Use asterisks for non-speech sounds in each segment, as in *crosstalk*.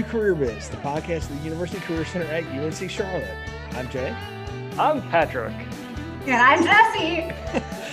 Welcome to Career Bits, the podcast of the University Career Center at UNC Charlotte. I'm Jay. I'm Patrick. And I'm Jesse.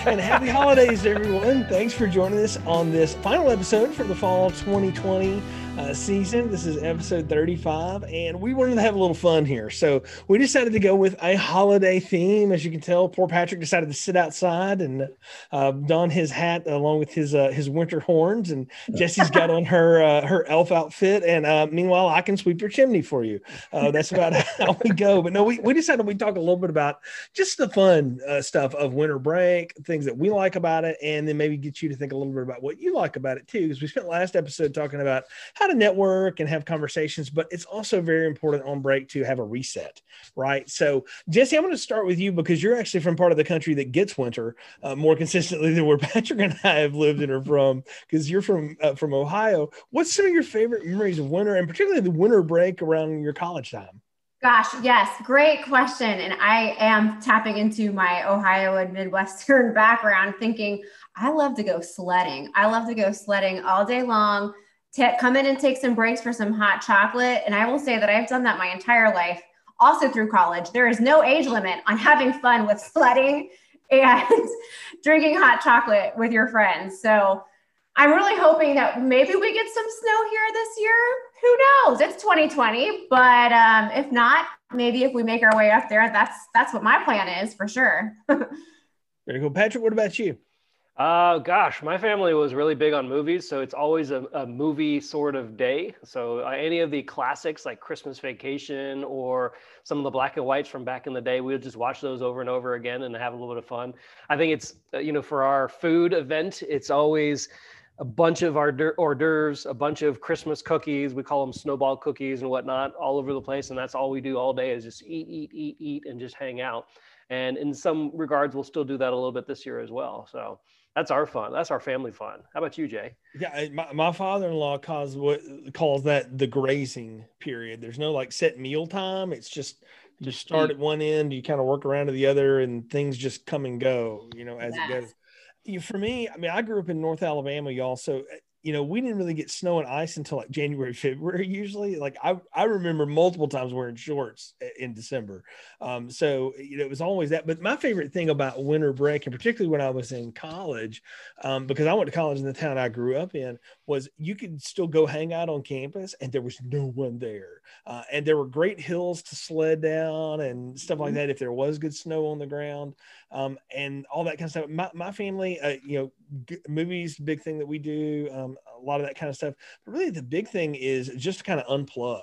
*laughs* and happy holidays, everyone. Thanks for joining us on this final episode for the fall 2020 uh, season. This is episode 35, and we wanted to have a little fun here. So we decided to go with a holiday theme. As you can tell, poor Patrick decided to sit outside and uh, don his hat along with his uh, his winter horns, and *laughs* Jesse's got on her uh, her elf outfit. And uh, meanwhile, I can sweep your chimney for you. Uh, that's about *laughs* how we go. But no, we, we decided we'd talk a little bit about just the fun stuff of winter break, things that we like about it, and then maybe get you to think a little bit about what you like about it too. Because we spent last episode talking about how to network and have conversations, but it's also very important on break to have a reset, right? So, Jesse, I'm going to start with you because you're actually from part of the country that gets winter uh, more consistently than where *laughs* Patrick and I have lived and are from, because you're from uh, from Ohio. What's some of your favorite memories of winter, and particularly the winter break around your college time? Gosh, yes, great question. And I am tapping into my Ohio and Midwestern *laughs* background, thinking I love to go sledding. I love to go sledding all day long t- come in and take some breaks for some hot chocolate. And I will say that I've done that my entire life, also through college. There is no age limit on having fun with sledding and *laughs* drinking hot chocolate with your friends. So I'm really hoping that maybe we get some snow here this year. Who knows? It's 2020, but um, if not, maybe if we make our way up there, that's that's what my plan is for sure. *laughs* Very cool, Patrick. What about you? Uh, gosh, my family was really big on movies, so it's always a, a movie sort of day. So uh, any of the classics like Christmas Vacation or some of the black and whites from back in the day, we would just watch those over and over again and have a little bit of fun. I think it's uh, you know for our food event, it's always a bunch of our hors d'oeuvres, a bunch of Christmas cookies. We call them snowball cookies and whatnot, all over the place, and that's all we do all day is just eat, eat, eat, eat, and just hang out. And in some regards, we'll still do that a little bit this year as well. So that's our fun. That's our family fun. How about you, Jay? Yeah, my, my father-in-law calls what calls that the grazing period. There's no like set meal time. It's just you start at one end, you kind of work around to the other, and things just come and go. You know, as yes. it goes. You, for me, I mean, I grew up in North Alabama, y'all. So you know, we didn't really get snow and ice until like January, *laughs* February, usually. Like I, I remember multiple times wearing shorts in December. Um, so, you know, it was always that. But my favorite thing about winter break, and particularly when I was in college, um, because I went to college in the town I grew up in, was you could still go hang out on campus and there was no one there. Uh, and there were great hills to sled down and stuff like mm-hmm. that if there was good snow on the ground um, and all that kind of stuff. My, my family, uh, you know, g- movies, big thing that we do, um, a lot of that kind of stuff. But really, the big thing is just to kind of unplug.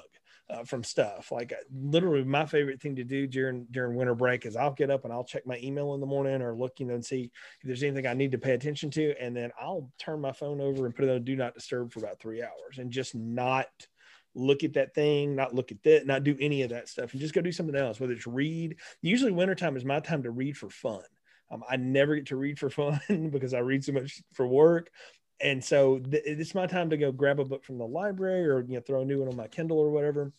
Uh, from stuff like literally my favorite thing to do during during winter break is I'll get up and I'll check my email in the morning or look you know and see if there's anything I need to pay attention to and then I'll turn my phone over and put it on do not disturb for about three hours and just not look at that thing, not look at that, not do any of that stuff, and just go do something else. Whether it's read, usually wintertime is my time to read for fun. Um, I never get to read for fun *laughs* because I read so much for work. And so th- it's my time to go grab a book from the library or you know throw a new one on my Kindle or whatever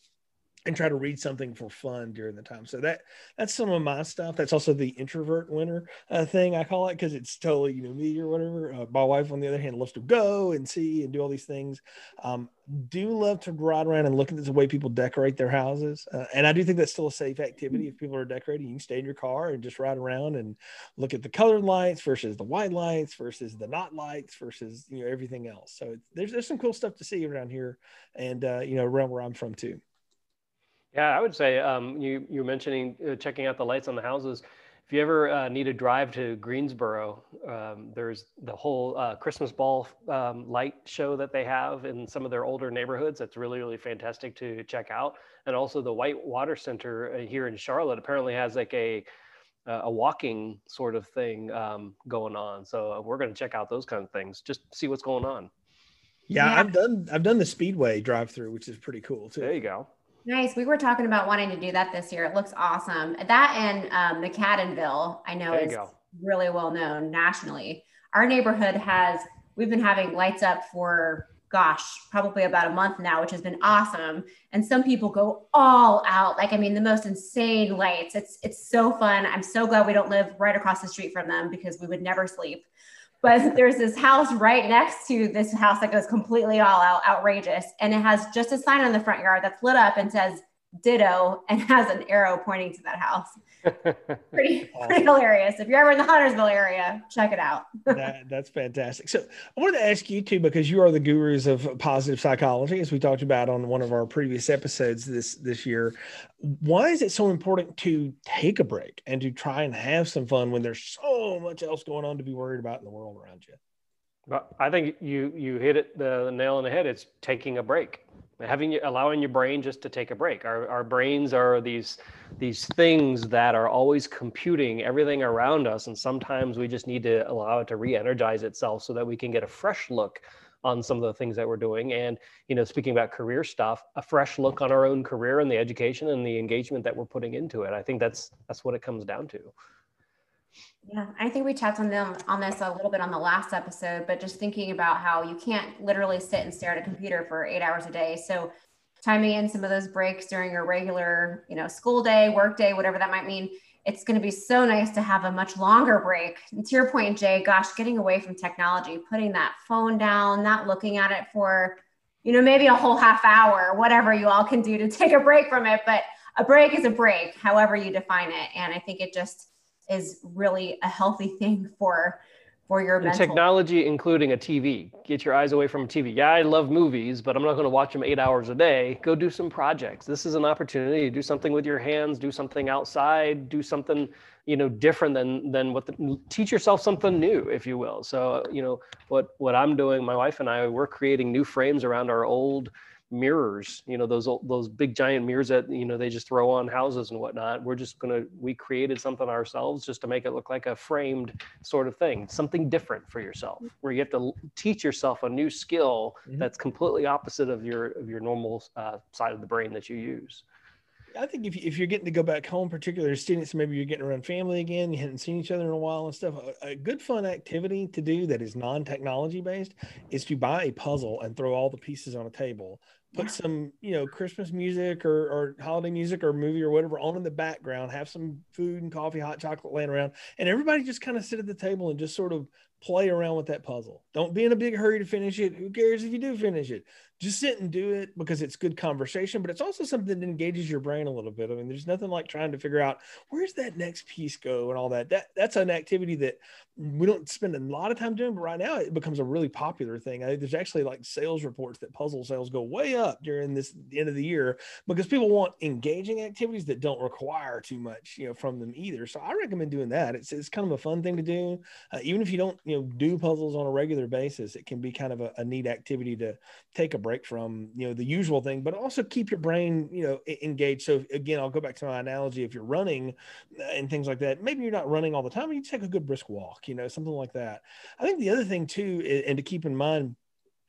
and try to read something for fun during the time. So that that's some of my stuff. That's also the introvert winter uh, thing I call it because it's totally you know me or whatever. Uh, my wife, on the other hand, loves to go and see and do all these things. Um, do love to ride around and look at the way people decorate their houses, uh, and I do think that's still a safe activity. If people are decorating, you can stay in your car and just ride around and look at the colored lights versus the white lights versus the not lights versus you know everything else. So there's there's some cool stuff to see around here, and uh, you know around where I'm from too. Yeah, I would say um, you you were mentioning uh, checking out the lights on the houses. If you ever uh, need a drive to Greensboro, um, there's the whole uh, Christmas ball um, light show that they have in some of their older neighborhoods. That's really really fantastic to check out. And also the White Water Center uh, here in Charlotte apparently has like a a walking sort of thing um, going on. So uh, we're going to check out those kind of things, just see what's going on. Yeah, yeah, I've done I've done the Speedway drive through, which is pretty cool too. There you go. Nice. We were talking about wanting to do that this year. It looks awesome. That and um, McAdenville, I know is go. really well known nationally. Our neighborhood has, we've been having lights up for, gosh, probably about a month now, which has been awesome. And some people go all out. Like, I mean, the most insane lights. It's, it's so fun. I'm so glad we don't live right across the street from them because we would never sleep. But there's this house right next to this house that goes completely all out, outrageous. And it has just a sign on the front yard that's lit up and says ditto and *laughs* has an arrow pointing to that house. *laughs* pretty, pretty hilarious. If you're ever in the Huntersville area, check it out. *laughs* that, that's fantastic. So I wanted to ask you too, because you are the gurus of positive psychology, as we talked about on one of our previous episodes this this year. Why is it so important to take a break and to try and have some fun when there's so much else going on to be worried about in the world around you? Well, I think you you hit it the nail on the head. It's taking a break. Having allowing your brain just to take a break. Our, our brains are these these things that are always computing everything around us and sometimes we just need to allow it to re-energize itself so that we can get a fresh look on some of the things that we're doing. And you know speaking about career stuff a fresh look on our own career and the education and the engagement that we're putting into it. I think that's that's what it comes down to yeah, I think we touched on them on this a little bit on the last episode, but just thinking about how you can't literally sit and stare at a computer for eight hours a day. So timing in some of those breaks during your regular, you know, school day, work day, whatever that might mean, it's going to be so nice to have a much longer break. And to your point, Jay, gosh, getting away from technology, putting that phone down, not looking at it for, you know, maybe a whole half hour, whatever you all can do to *laughs* take a break from it. But a break is a break, however you define it. And I think it just is really a healthy thing for for your mental. technology including a tv get your eyes away from a tv yeah i love movies but i'm not going to watch them eight hours a day. Go do some projects. This is an opportunity. To do something with your hands. Do something outside. Do something you know different than than what the, teach yourself something new if you will. So you know what what i'm doing my wife and i we're creating new frames around our old mirrors you know those those big giant mirrors that you know they just throw on houses and whatnot we're just gonna we created something ourselves just to make it look like a framed sort of thing something different for yourself mm-hmm. where you have to teach yourself a new skill mm-hmm. that's completely opposite of your of your normal uh, side of the brain that you use I think if, if you're getting to go back home, particularly students, maybe you're getting around family again, you hadn't seen each other in a while and stuff. A, a good fun activity to do that is non technology based is to buy a puzzle and throw all the pieces on a table put some you know christmas music or, or holiday music or movie or whatever on in the background have some food and coffee hot chocolate laying around and everybody just kind of sit at the table and just sort of play around with that puzzle. Don't be in a big hurry to finish it. Who cares if you do finish it just sit and do it because it's good conversation, but it's also something that engages your brain a little bit. I mean, there's nothing like trying to figure out where's that next piece go and all that. That that's an activity that we don't spend a lot of time doing, but right now it becomes a really popular thing. I, there's actually like sales reports that puzzle sales go way up during this end of the year because people want engaging activities that don't require too much, you know, from them either. So I recommend doing that. It's it's kind of a fun thing to do, uh, even if you don't, you know, do puzzles on a regular basis. It can be kind of a, a neat activity to take a break break from you know the usual thing but also keep your brain you know engaged. So again i'll go back to my analogy if you're running uh, and things like that maybe you're not running all the time you take a good brisk walk you know something like that. I think the other thing too and to keep in mind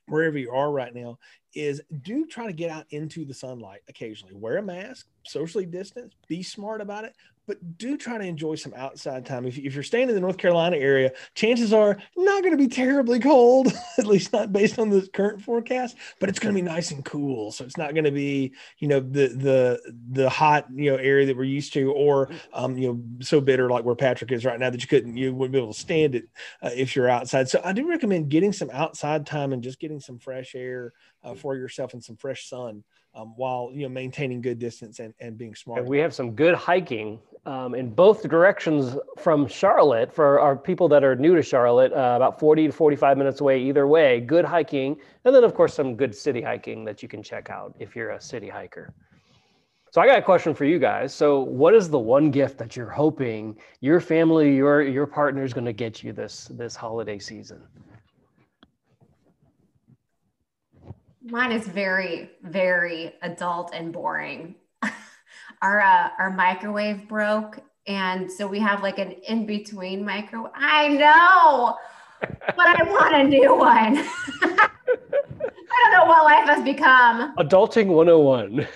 wherever you are right now is do try to get out into the sunlight occasionally. Wear a mask socially distance be smart about it but do try to enjoy some outside time. If, if you're staying in the North Carolina area, chances are not going to be terribly cold, *laughs* at least not based on the current forecast, but it's going to be nice and cool. So it's not going to be, you know, the, the, the hot, you know, area that we're used to, or, um, you know, so bitter like where Patrick is right now that you couldn't, you wouldn't be able to stand it uh, if you're outside. So I do recommend getting some outside time and just getting some fresh air uh, for yourself and some fresh sun um, while you know maintaining good distance and, and being smart. And we have some good hiking um, in both directions from Charlotte for our people that are new to Charlotte, uh, about 40 to 45 minutes away either way. Good hiking, and then of course some good city hiking that you can check out if you're a city hiker. So I got a question for you guys. So what is the one gift that you're hoping your family, your your partner is going to get you this this holiday season? Mine is very, very adult and boring. *laughs* our uh, our microwave broke, and so we have like an in between microwave. I know, but I want a new one. *laughs* I don't know what life has become. Adulting 101.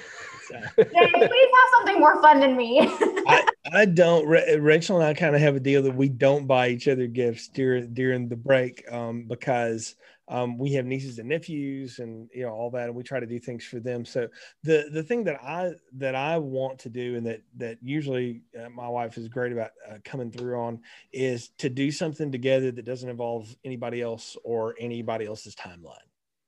please have something more fun than me. *laughs* I, I, don't. Rachel and I kind of have a deal that we don't buy each other gifts during during the break um, because um, we have nieces and nephews and you know all that and we try to do things for them. So the the thing that i that i want to do and that that usually uh, my wife is great about uh, coming through on is to do something together that doesn't involve anybody else or anybody else's timeline.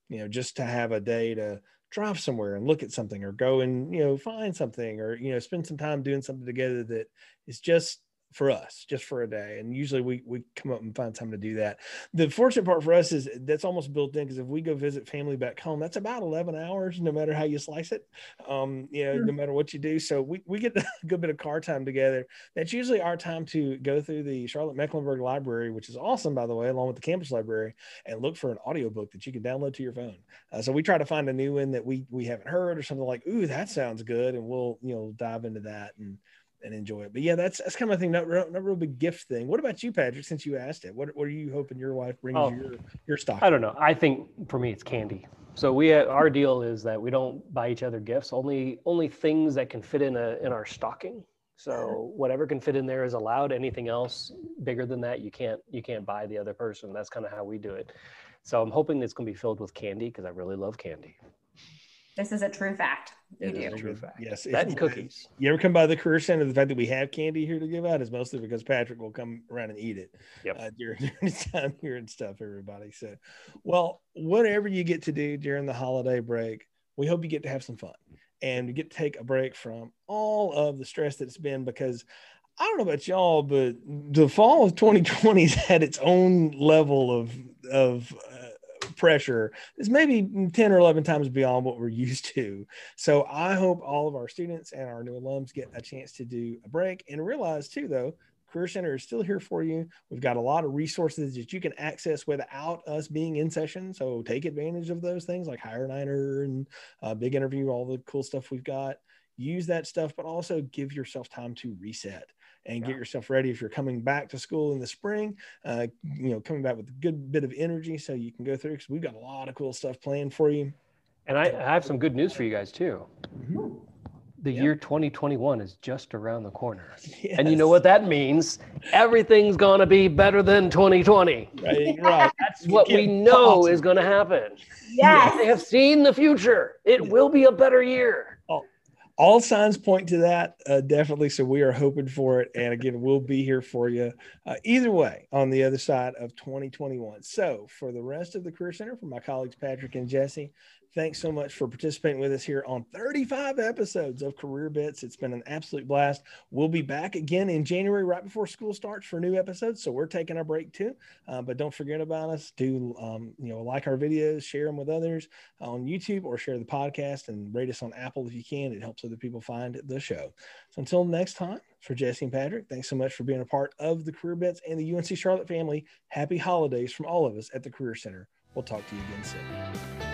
You know just to have a day to drive somewhere and look at something or go and you know find something or you know spend some time doing something together that is just for us just for a day and usually we we come up and find time to do that. The fortunate part for us is that's almost built in because if we go visit family back home that's about 11 hours no matter how you slice it um you know mm-hmm. no matter what you do. So we, we get *laughs* a good bit of car time together. That's usually our time to go through the charlotte mecklenburg library which is awesome by the way along with the campus library and look for an audiobook that you can download to your phone. Uh, so we try to find a new one that we we haven't heard or something like ooh that sounds good and we'll you know dive into that and and enjoy it. But yeah, that's that's kind of a thing, not real, not real big gift thing. What about you, Patrick? Since you asked it, what, what are you hoping your wife brings oh, your your stock? I don't know. I think for me, it's candy. So we have, our deal is that we don't buy each other gifts. Only only things that can fit in a in our stocking. So whatever can fit in there is allowed. Anything else bigger than that, you can't you can't buy the other person. That's kind of how we do it. So I'm hoping it's going to be filled with candy because I really love candy. This is a true fact. You it do. true fact. Yes. That and cookies. You ever come by the career center? The fact that we have candy here to give out is mostly because Patrick will come around and eat it yep. uh, during, *laughs* during his time here and stuff, everybody. So, well, whatever you get to do during the holiday break, we hope you get to have some fun and get to take a break from all of the stress that's been because I don't know about y'all, but the fall of 2020 has had its own level of of pressure is maybe 10 or 11 times beyond what we're *laughs* used to. So I hope all of our students and our new alums get a chance to do a break and realize too, though, Career Center is still here for you. We've got a lot of resources that you can access without us being in session. So take advantage of those things like Hire Niner and uh, Big Interview, all the cool stuff we've got. Use that stuff, but also give yourself time to reset and yeah. get yourself ready if you're coming back to school in the spring. Uh, you know, coming back with a good bit of energy so you can go through because we've got a lot of cool stuff planned for you. And I, I have some good news for you guys too. Mm-hmm. The yep. year 2021 is just around the corner. Yes. And you know what that means? Everything's going to be better than 2020. Right, right. *laughs* That's what we know is going to happen. Yes. They have seen the future. It yeah. will be a better year all signs point to that uh, definitely so we are hoping for it and again we'll be here for you uh, either way on the other side of 2021 so for the rest of the career center for my colleagues patrick and jesse Thanks so much for participating with us here on 35 episodes of Career Bits. It's been an absolute blast. We'll be back again in January, right before school starts, for new episodes. So we're taking a break too. Uh, but don't forget about us. Do um, you know like our videos, share them with others on YouTube, or share the podcast and rate us on Apple if you can. It helps other people find the show. So until next time, for Jesse and Patrick, thanks so much for being a part of the Career Bits and the UNC Charlotte family. Happy holidays from all of us at the Career Center. We'll talk to you again soon.